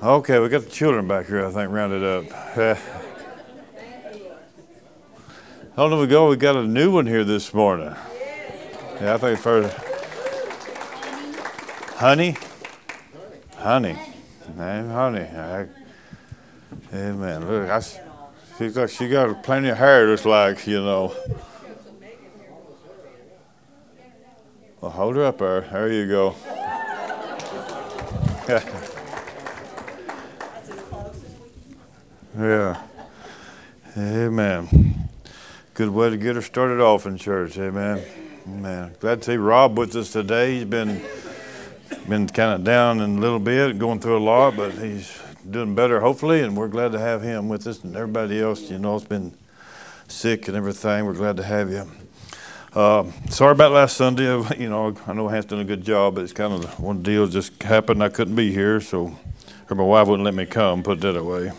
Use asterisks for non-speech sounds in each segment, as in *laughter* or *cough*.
Okay, we got the children back here, I think, rounded up. *laughs* How long we go? We got a new one here this morning. Yeah, I think first. Honey? Honey. Name honey. I, amen. Look, I, she's like, she got plenty of hair, just like, you know. Well, hold her up there. There you go. *laughs* yeah. Amen. Good way to get her started off in church. Amen. Amen. Glad to see Rob with us today. He's been been kind of down in a little bit, going through a lot, but he's doing better, hopefully, and we're glad to have him with us and everybody else. You know, has been sick and everything. We're glad to have you. Uh, sorry about last Sunday. *laughs* You know, I know Hans done a good job, but it's kind of one deal just happened. I couldn't be here, so or my wife wouldn't let me come. Put that away.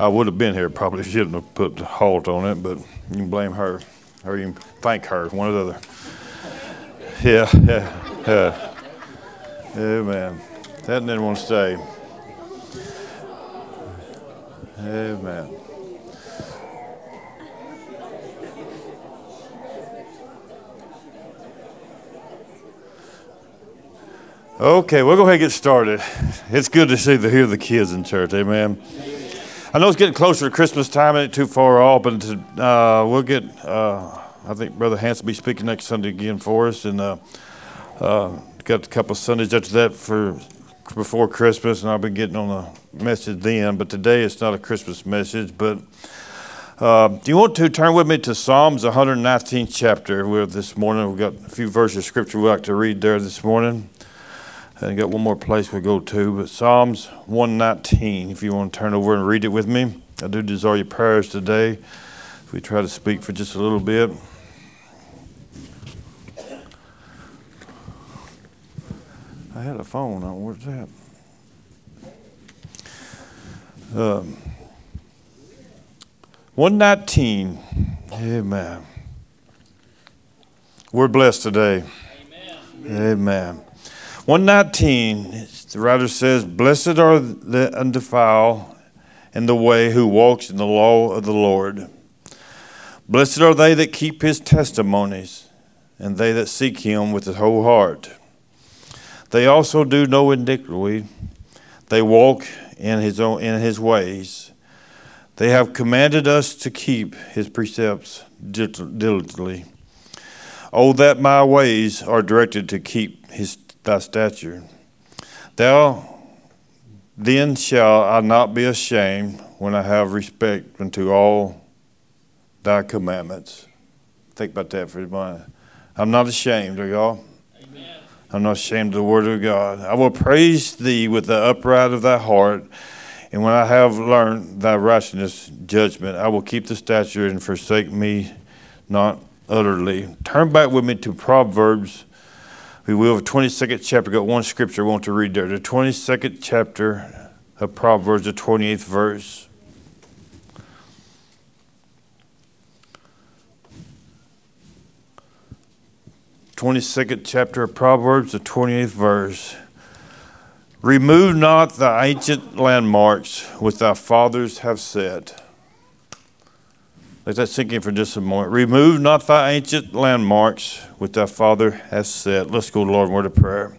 I would have been here. Probably shouldn't have put the halt on it, but you can blame her, or you can thank her, one or the other. Yeah, yeah, yeah. Amen. That didn't want to stay. Amen. Okay, we'll go ahead and get started. It's good to see the hear the kids in church. Amen. I know it's getting closer to Christmas time, ain't too far off, but uh, we'll get. Uh, I think Brother Hans will be speaking next Sunday again for us, and uh, uh got a couple Sundays after that for before Christmas, and I'll be getting on a message then. But today it's not a Christmas message, but. Uh, do you want to turn with me to Psalms 119th chapter? We're this morning. We've got a few verses of scripture we'd like to read there this morning. And got one more place we go to, but Psalms 119, if you want to turn over and read it with me. I do desire your prayers today. If we try to speak for just a little bit. I had a phone on. Where's that? Um, 119. Amen. We're blessed today. Amen. Amen. 119, the writer says, Blessed are the undefiled in the way who walks in the law of the Lord. Blessed are they that keep his testimonies, and they that seek him with the whole heart. They also do no iniquity. They walk in his own in his ways. They have commanded us to keep his precepts diligently. Oh, that my ways are directed to keep his thy stature. Thou then shall I not be ashamed when I have respect unto all thy commandments. Think about that for a moment. I'm not ashamed, are y'all? Amen. I'm not ashamed of the word of God. I will praise thee with the upright of thy heart. And when I have learned thy righteousness judgment, I will keep the statute and forsake me not utterly. Turn back with me to Proverbs we will, the 22nd chapter, got one scripture I want to read there. The 22nd chapter of Proverbs, the 28th verse. Twenty-second chapter of Proverbs, the twenty-eighth verse. Remove not the ancient landmarks which thy fathers have set let that sink in for just a moment. Remove not thy ancient landmarks which thy father has set. Let's go, to the Lord, word of prayer.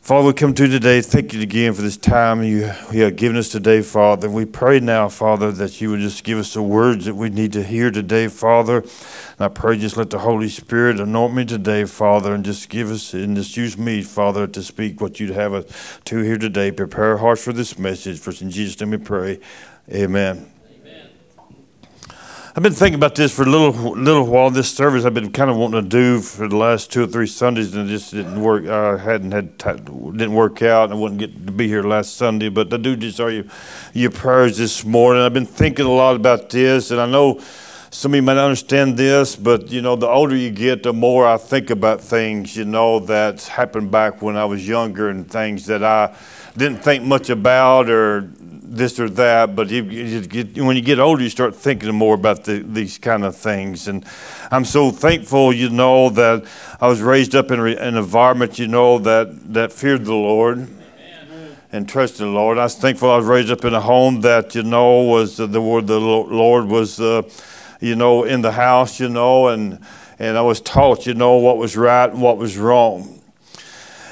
Father, we come to you today. Thank you again for this time you, you have given us today, Father. We pray now, Father, that you would just give us the words that we need to hear today, Father. And I pray just let the Holy Spirit anoint me today, Father, and just give us and just use me, Father, to speak what you'd have us to here today. Prepare our hearts for this message. For in Jesus' name we pray. Amen. I've been thinking about this for a little little while. This service I've been kind of wanting to do for the last two or three Sundays, and it just didn't work. I hadn't had didn't work out, and I wouldn't get to be here last Sunday. But I do desire you your prayers this morning. I've been thinking a lot about this, and I know some of you might understand this, but you know, the older you get, the more I think about things. You know that happened back when I was younger, and things that I didn't think much about or this or that, but you, you get, when you get older, you start thinking more about the, these kind of things. And I'm so thankful, you know, that I was raised up in an environment, you know, that, that feared the Lord. and trusted the Lord. I was thankful I was raised up in a home that, you know, was the, the word the Lord was, uh, you know, in the house, you know, and, and I was taught, you know, what was right and what was wrong.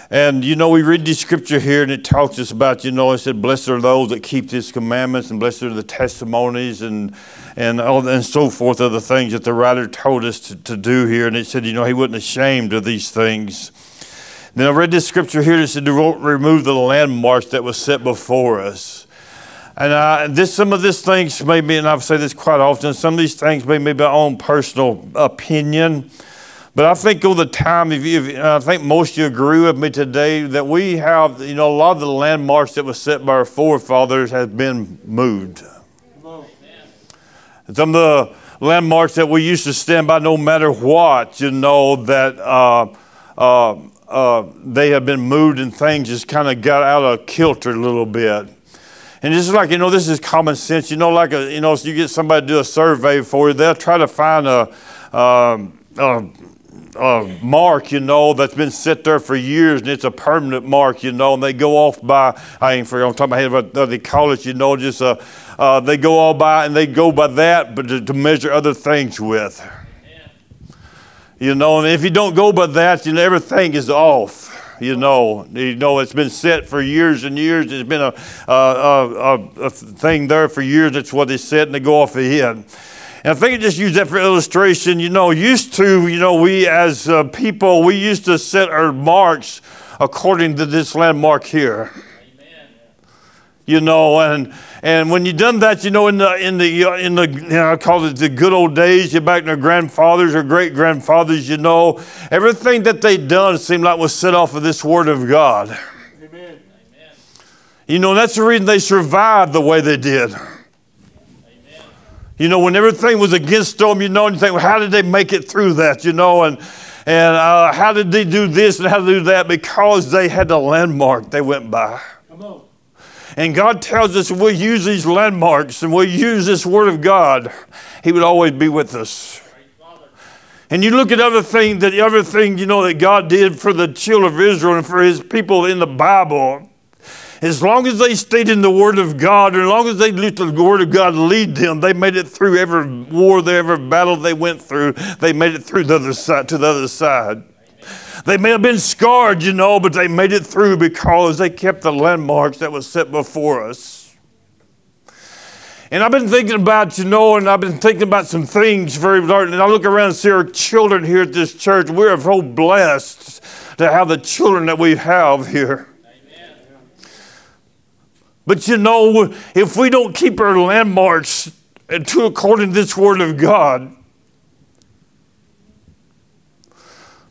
And you know, we read the scripture here and it talks us about, you know, it said, Blessed are those that keep his commandments and blessed are the testimonies and and all and so forth of the things that the writer told us to, to do here. And it said, you know, he wasn't ashamed of these things. Then I read this scripture here that said to remove the landmarks that was set before us. And uh, this, some of these things may be, and I've said this quite often, some of these things may be my own personal opinion. But I think all the time, if you, if, I think most of you agree with me today that we have, you know, a lot of the landmarks that were set by our forefathers has been moved. Some of the landmarks that we used to stand by no matter what, you know, that uh, uh, uh, they have been moved and things just kind of got out of kilter a little bit. And it's like, you know, this is common sense. You know, like, a, you know, so you get somebody to do a survey for you, they'll try to find a, um, a uh, mark, you know, that's been set there for years, and it's a permanent mark, you know, and they go off by, I ain't forget, I'm talking about what they call it, you know, just uh, uh, they go all by and they go by that, but to, to measure other things with. You know, and if you don't go by that, you know, everything is off. You know, you know it's been set for years and years. It's been a, a, a, a thing there for years. That's what they set, and they go off ahead. And I think I just use that for illustration. You know, used to, you know, we as uh, people, we used to set our marks according to this landmark here. Amen. You know, and and when you done that, you know, in the in the uh, in the you know, I call it the good old days. You back to their grandfathers or great grandfathers. You know, everything that they done seemed like was set off of this Word of God. Amen. You know, that's the reason they survived the way they did. You know, when everything was against them, you know, and you think, well, how did they make it through that, you know, and, and uh, how did they do this and how to do that? Because they had the landmark they went by. Come on. And God tells us if we use these landmarks and we use this Word of God, He would always be with us. And you look at other things that other things you know that God did for the children of Israel and for His people in the Bible. As long as they stayed in the Word of God, and as long as they let the Word of God lead them, they made it through every war, every battle they went through. They made it through the other side to the other side. They may have been scarred, you know, but they made it through because they kept the landmarks that was set before us. And I've been thinking about, you know, and I've been thinking about some things very large. And I look around and see our children here at this church. We're so blessed to have the children that we have here. But you know, if we don't keep our landmarks uh, to according to this word of God,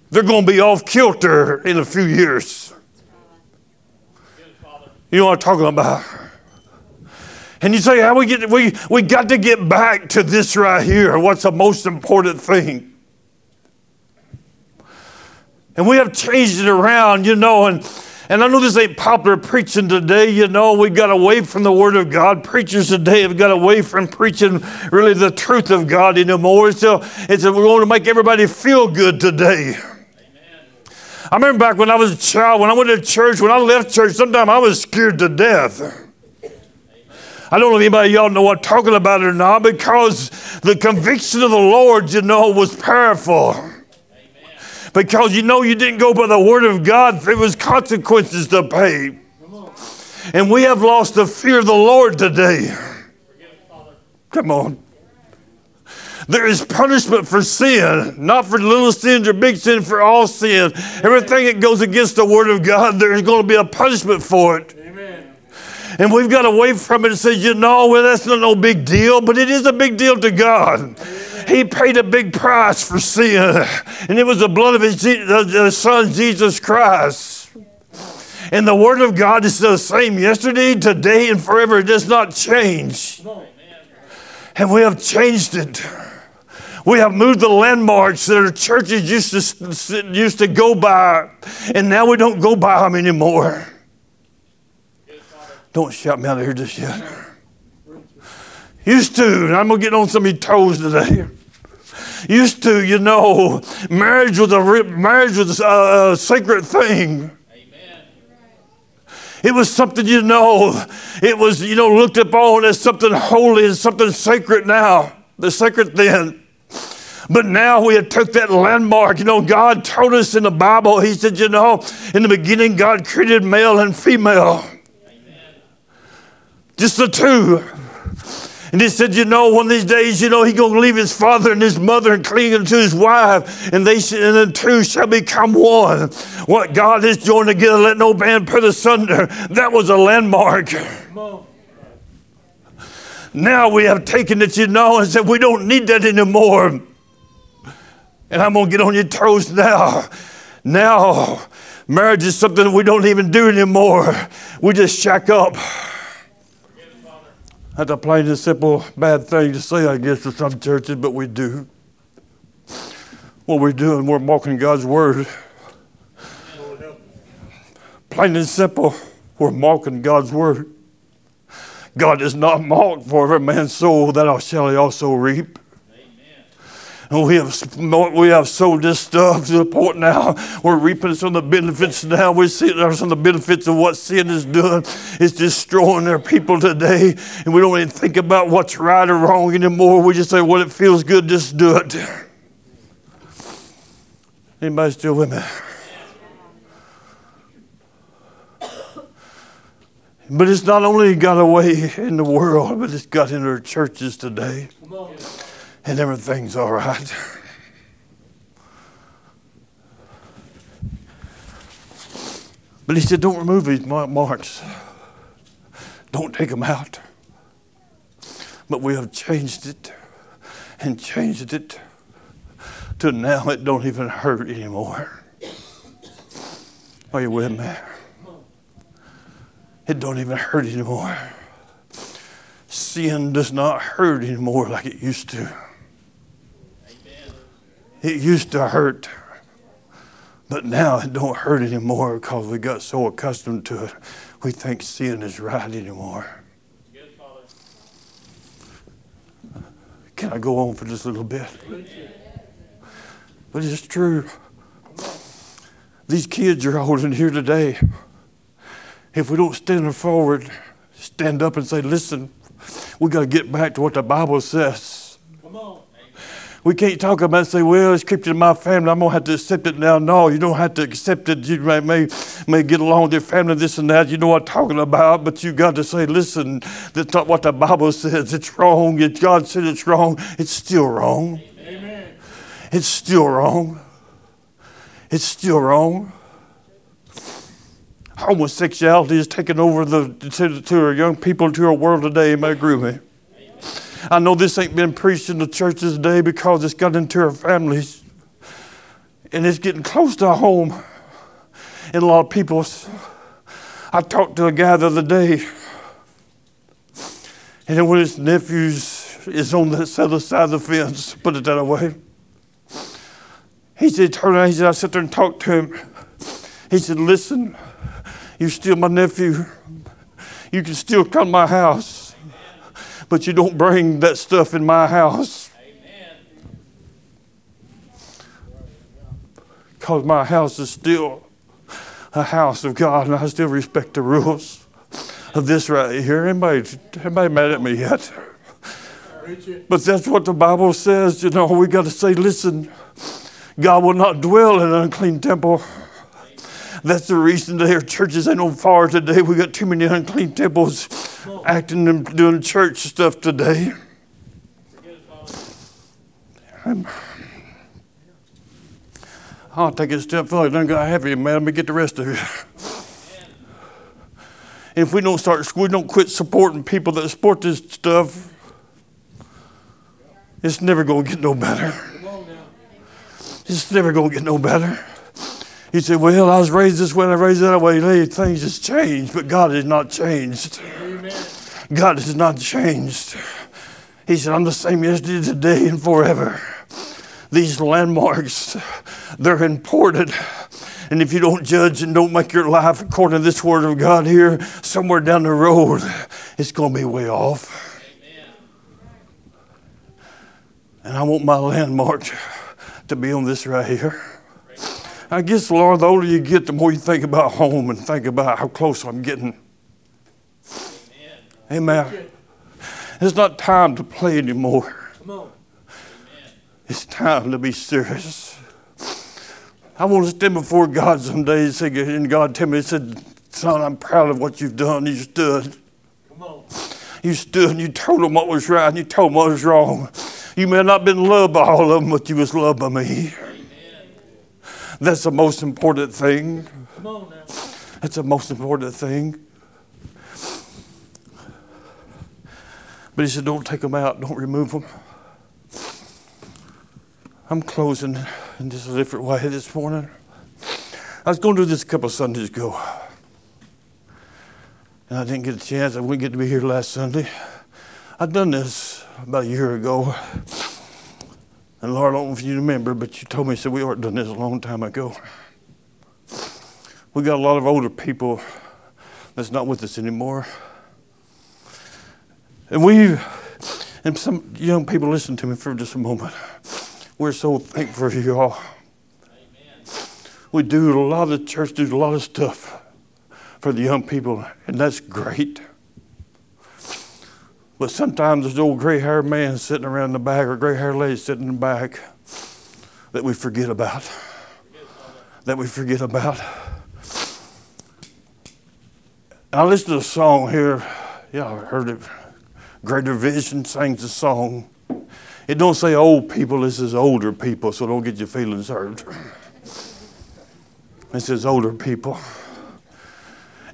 they're going to be off kilter in a few years. You know what I'm talking about? And you say, how we get we we got to get back to this right here. What's the most important thing? And we have changed it around, you know, and and I know this ain't popular preaching today. You know, we got away from the Word of God. Preachers today have got away from preaching really the truth of God anymore. So it's a, we're going to make everybody feel good today. Amen. I remember back when I was a child, when I went to church, when I left church, sometimes I was scared to death. I don't know if anybody y'all know what I'm talking about or not, because the conviction of the Lord, you know, was powerful because you know you didn't go by the word of God, there was consequences to pay. And we have lost the fear of the Lord today. Come on. There is punishment for sin, not for little sins or big sin, for all sin. Everything that goes against the Word of God, there's going to be a punishment for it. Amen. And we've got away from it and said, you know, well, that's not no big deal, but it is a big deal to God. Amen. He paid a big price for sin, and it was the blood of his Son, Jesus Christ. And the Word of God is the same yesterday, today, and forever. It does not change. And we have changed it. We have moved the landmarks that our churches used to, used to go by, and now we don't go by them anymore. Don't shout me out of here just yet. Used to, I'm going to get on some of your toes today. Used to, you know, marriage was a, marriage was a, a sacred thing. It was something you know. It was, you know, looked upon as something holy and something sacred now. The sacred then. But now we have took that landmark. You know, God told us in the Bible, He said, you know, in the beginning, God created male and female. Amen. Just the two. And he said, you know, one of these days, you know, he gonna leave his father and his mother and cling unto his wife, and they and the two shall become one. What God has joined together, let no man put asunder. That was a landmark. Now we have taken it, you know, and said we don't need that anymore. And I'm going to get on your toes now. Now, marriage is something we don't even do anymore. We just shack up. That's a plain and simple bad thing to say, I guess, to some churches, but we do. What we're doing, we're mocking God's word. Plain and simple, we're mocking God's word. God is not mocked for every man's soul that I shall he also reap. And we have we have sowed this stuff to the point now we're reaping some of the benefits now. We're seeing some of the benefits of what sin is doing. It's destroying their people today. And we don't even think about what's right or wrong anymore. We just say, well, it feels good, just do it. Anybody still with me? But it's not only got away in the world, but it's got into our churches today and everything's all right. But he said, Don't remove these marks, don't take them out. But we have changed it and changed it to now it don't even hurt anymore. Are you with me? It don't even hurt anymore. Sin does not hurt anymore like it used to. It used to hurt, but now it don't hurt anymore because we got so accustomed to it. We think sin is right anymore. Can I go on for just a little bit? But it's true. These kids are holding here today. If we don't stand forward, stand up and say, listen, we got to get back to what the Bible says. Come on. We can't talk about and say, well, it's creeped in my family. I'm going to have to accept it now. No, you don't have to accept it. You may, may, may get along with your family, this and that. You know what I'm talking about. But you got to say, listen, that's not what the Bible says. It's wrong. If God said it's wrong, it's still wrong. Amen. It's still wrong. It's still wrong. Homosexuality is taking over the, to, to our young people, to our world today. Am I agree with me? I know this ain't been preached in the churches today because it's got into our families and it's getting close to our home. And a lot of people, I talked to a guy the other day, and one of his nephews is on the other side of the fence, put it that way. He said, turn around, he said, I sat there and talked to him. He said, listen, you're still my nephew. You can still come to my house but you don't bring that stuff in my house. Because my house is still a house of God, and I still respect the rules of this right here. Anybody, anybody mad at me yet? But that's what the Bible says. You know, we got to say, listen, God will not dwell in an unclean temple. That's the reason that our churches ain't on fire today. We got too many unclean temples acting and doing church stuff today. I'm, I'll take a step further. Don't got happy, man. Let me get the rest of you. If we don't start, we don't quit supporting people that support this stuff, it's never to get no better. It's never to get no better. He said, Well, I was raised this way and I raised that way. Hey, things has changed, but God has not changed. Amen. God has not changed. He said, I'm the same yesterday, today, and forever. These landmarks, they're important. And if you don't judge and don't make your life according to this word of God here, somewhere down the road, it's going to be way off. Amen. And I want my landmark to be on this right here. I guess, Lord, the older you get, the more you think about home and think about how close I'm getting. Amen. Amen. It's not time to play anymore. Come on. It's time to be serious. I want to stand before God someday and say, and God tell me, He said, Son, I'm proud of what you've done. You stood. Come on. You stood and you told them what was right and you told them what was wrong. You may not have been loved by all of them, but you was loved by me. That's the most important thing. Come on now. That's the most important thing. But he said, Don't take them out, don't remove them. I'm closing in just a different way this morning. I was going to do this a couple of Sundays ago. And I didn't get a chance. I wouldn't get to be here last Sunday. I'd done this about a year ago. And Lord, I don't know if you remember, but you told me, said we already done this a long time ago. We got a lot of older people that's not with us anymore. And we, and some young people, listen to me for just a moment. We're so thankful for you all. We do a lot of church, do a lot of stuff for the young people, and that's great. But sometimes there's old gray haired man sitting around the back or gray haired lady sitting in the back that we forget about. That we forget about. I listened to a song here. Yeah, I heard it. Greater Vision sings a song. It don't say old people, it says older people, so don't get your feelings hurt. It says older people.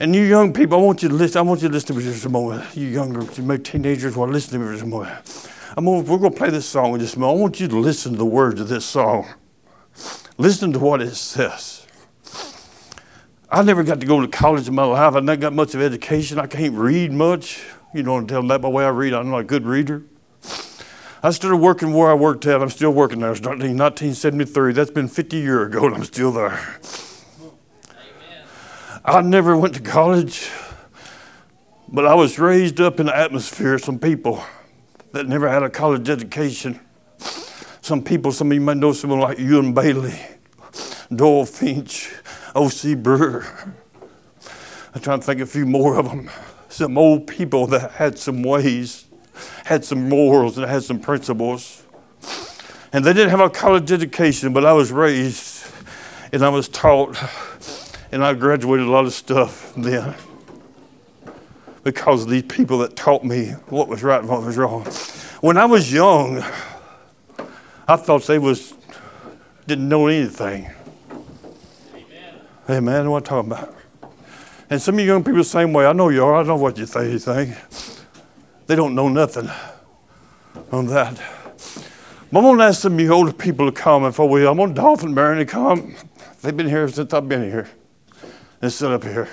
And you young people, I want you to listen. I want you to listen to me just a moment. You younger, you teenagers, want to listen to me just a moment. I'm gonna, we're going to play this song in just a moment. I want you to listen to the words of this song. Listen to what it says. I never got to go to college in my life. I never got much of education. I can't read much. You know, tell them that by the way I read. I'm not a good reader. I started working where I worked at. I'm still working there. Starting in 1973. That's been 50 years ago, and I'm still there. I never went to college, but I was raised up in the atmosphere of some people that never had a college education. Some people, some of you might know someone like Ewan Bailey, Doyle Finch, O.C. Brewer. I'm trying to think of a few more of them. Some old people that had some ways, had some morals, and had some principles. And they didn't have a college education, but I was raised and I was taught and I graduated a lot of stuff then because of these people that taught me what was right and what was wrong. When I was young, I thought they was didn't know anything. Amen. Amen. What I'm talking about. And some of you young people the same way. I know you are. I know what you think. They don't know nothing on that. I'm to ask some of you older people to come if I will. I'm to Dolphin Baron to come. They've been here since I've been here and sit up here.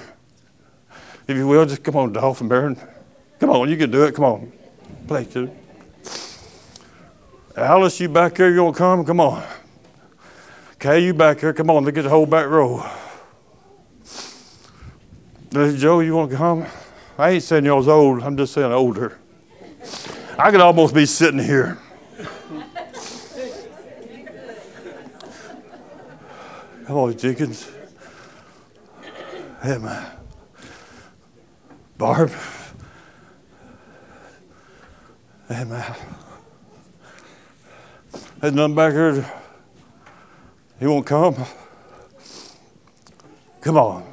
If you will, just come on, Dolphin Baron. Come on, you can do it. Come on. Play too. Alice, you back here, you gonna come? Come on. Kay, you back here. Come on, let's get the whole back row. Joe, you want to come? I ain't saying y'all's old. I'm just saying older. I could almost be sitting here. On, Jenkins. Amen. Barb. Amen. There's nothing back here. He won't come. Come on.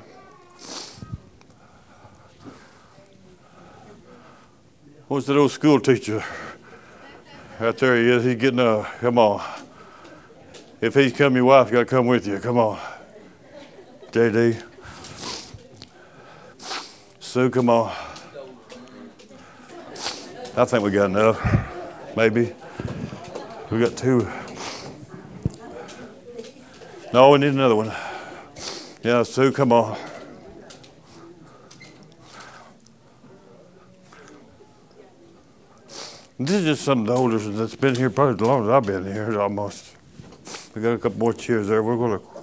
What's that old school teacher? Right there he is. He's getting up. Come on. If he's come, your wife got to come with you. Come on. JD. Sue, come on. I think we got enough. Maybe. We got two. No, we need another one. Yeah, Sue, come on. This is just some of the that's been here probably as long as I've been here, almost. We got a couple more chairs there. We're going to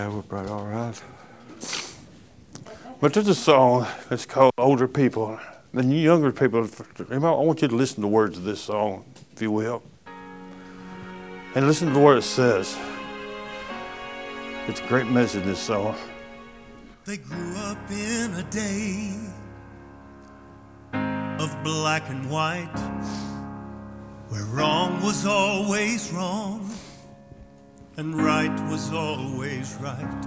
Yeah, we're probably all right. But there's a song that's called Older People. You younger people, I want you to listen to the words of this song, if you will. And listen to what it says. It's a great message, this song. They grew up in a day of black and white, where wrong was always wrong and right was always right.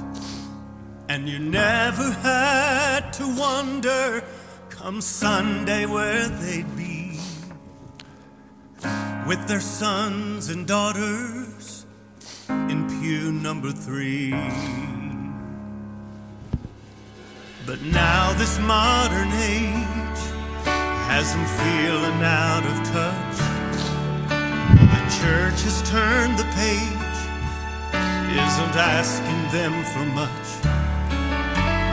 And you never had to wonder come Sunday where they'd be with their sons and daughters in pew number three. But now this modern age has them feeling out of touch. The church has turned the page, isn't asking them for much.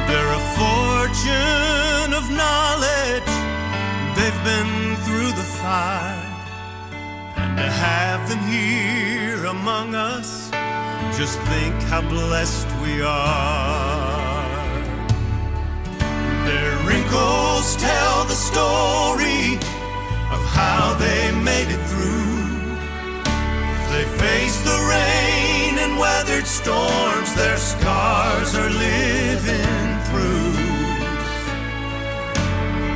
They're a fortune of knowledge, they've been through the fire. And to have them here among us, just think how blessed we are. Their wrinkles tell the story of how they made it through. They faced the rain weathered storms, their scars are living proof.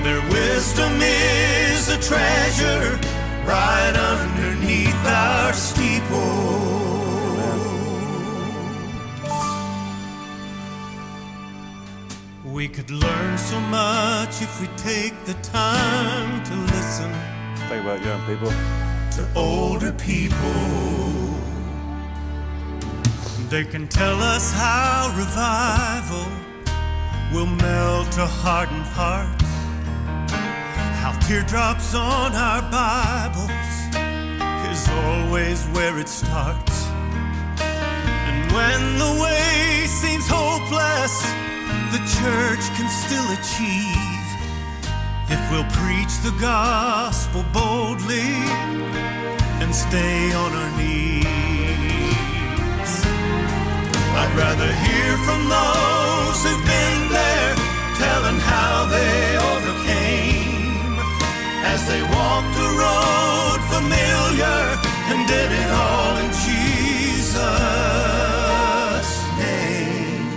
Their wisdom is a treasure right underneath our steeple. We could learn so much if we take the time to listen Think about young people. to older people. They can tell us how revival will melt a hardened heart, how teardrops on our Bibles is always where it starts. And when the way seems hopeless, the church can still achieve if we'll preach the gospel boldly and stay on our knees. I'd rather hear from those who've been there, telling how they overcame as they walked a road familiar and did it all in Jesus' name.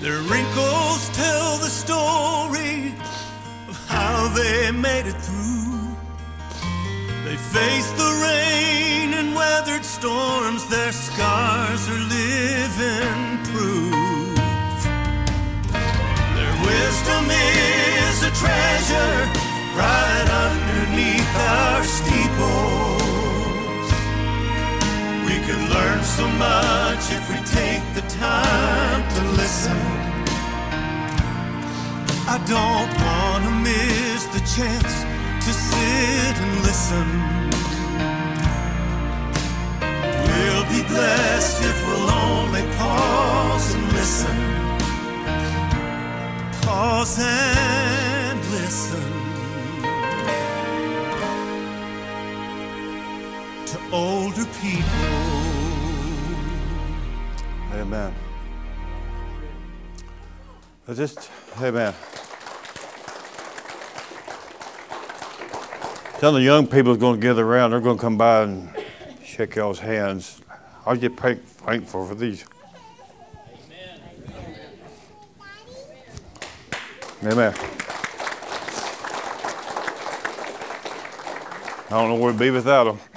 Their wrinkles tell the story of how they made it through. They faced the storms, their scars are living proof. Their wisdom is a treasure right underneath our steeples. We could learn so much if we take the time to listen. I don't want to miss the chance to sit and listen. We'll be blessed if we'll only pause and listen. Pause and listen to older people. Amen. I just, amen. Tell the young people going to gather around. They're going to come by and shake y'all's hands. I'll get thankful for these. Amen. I don't know where to be without them.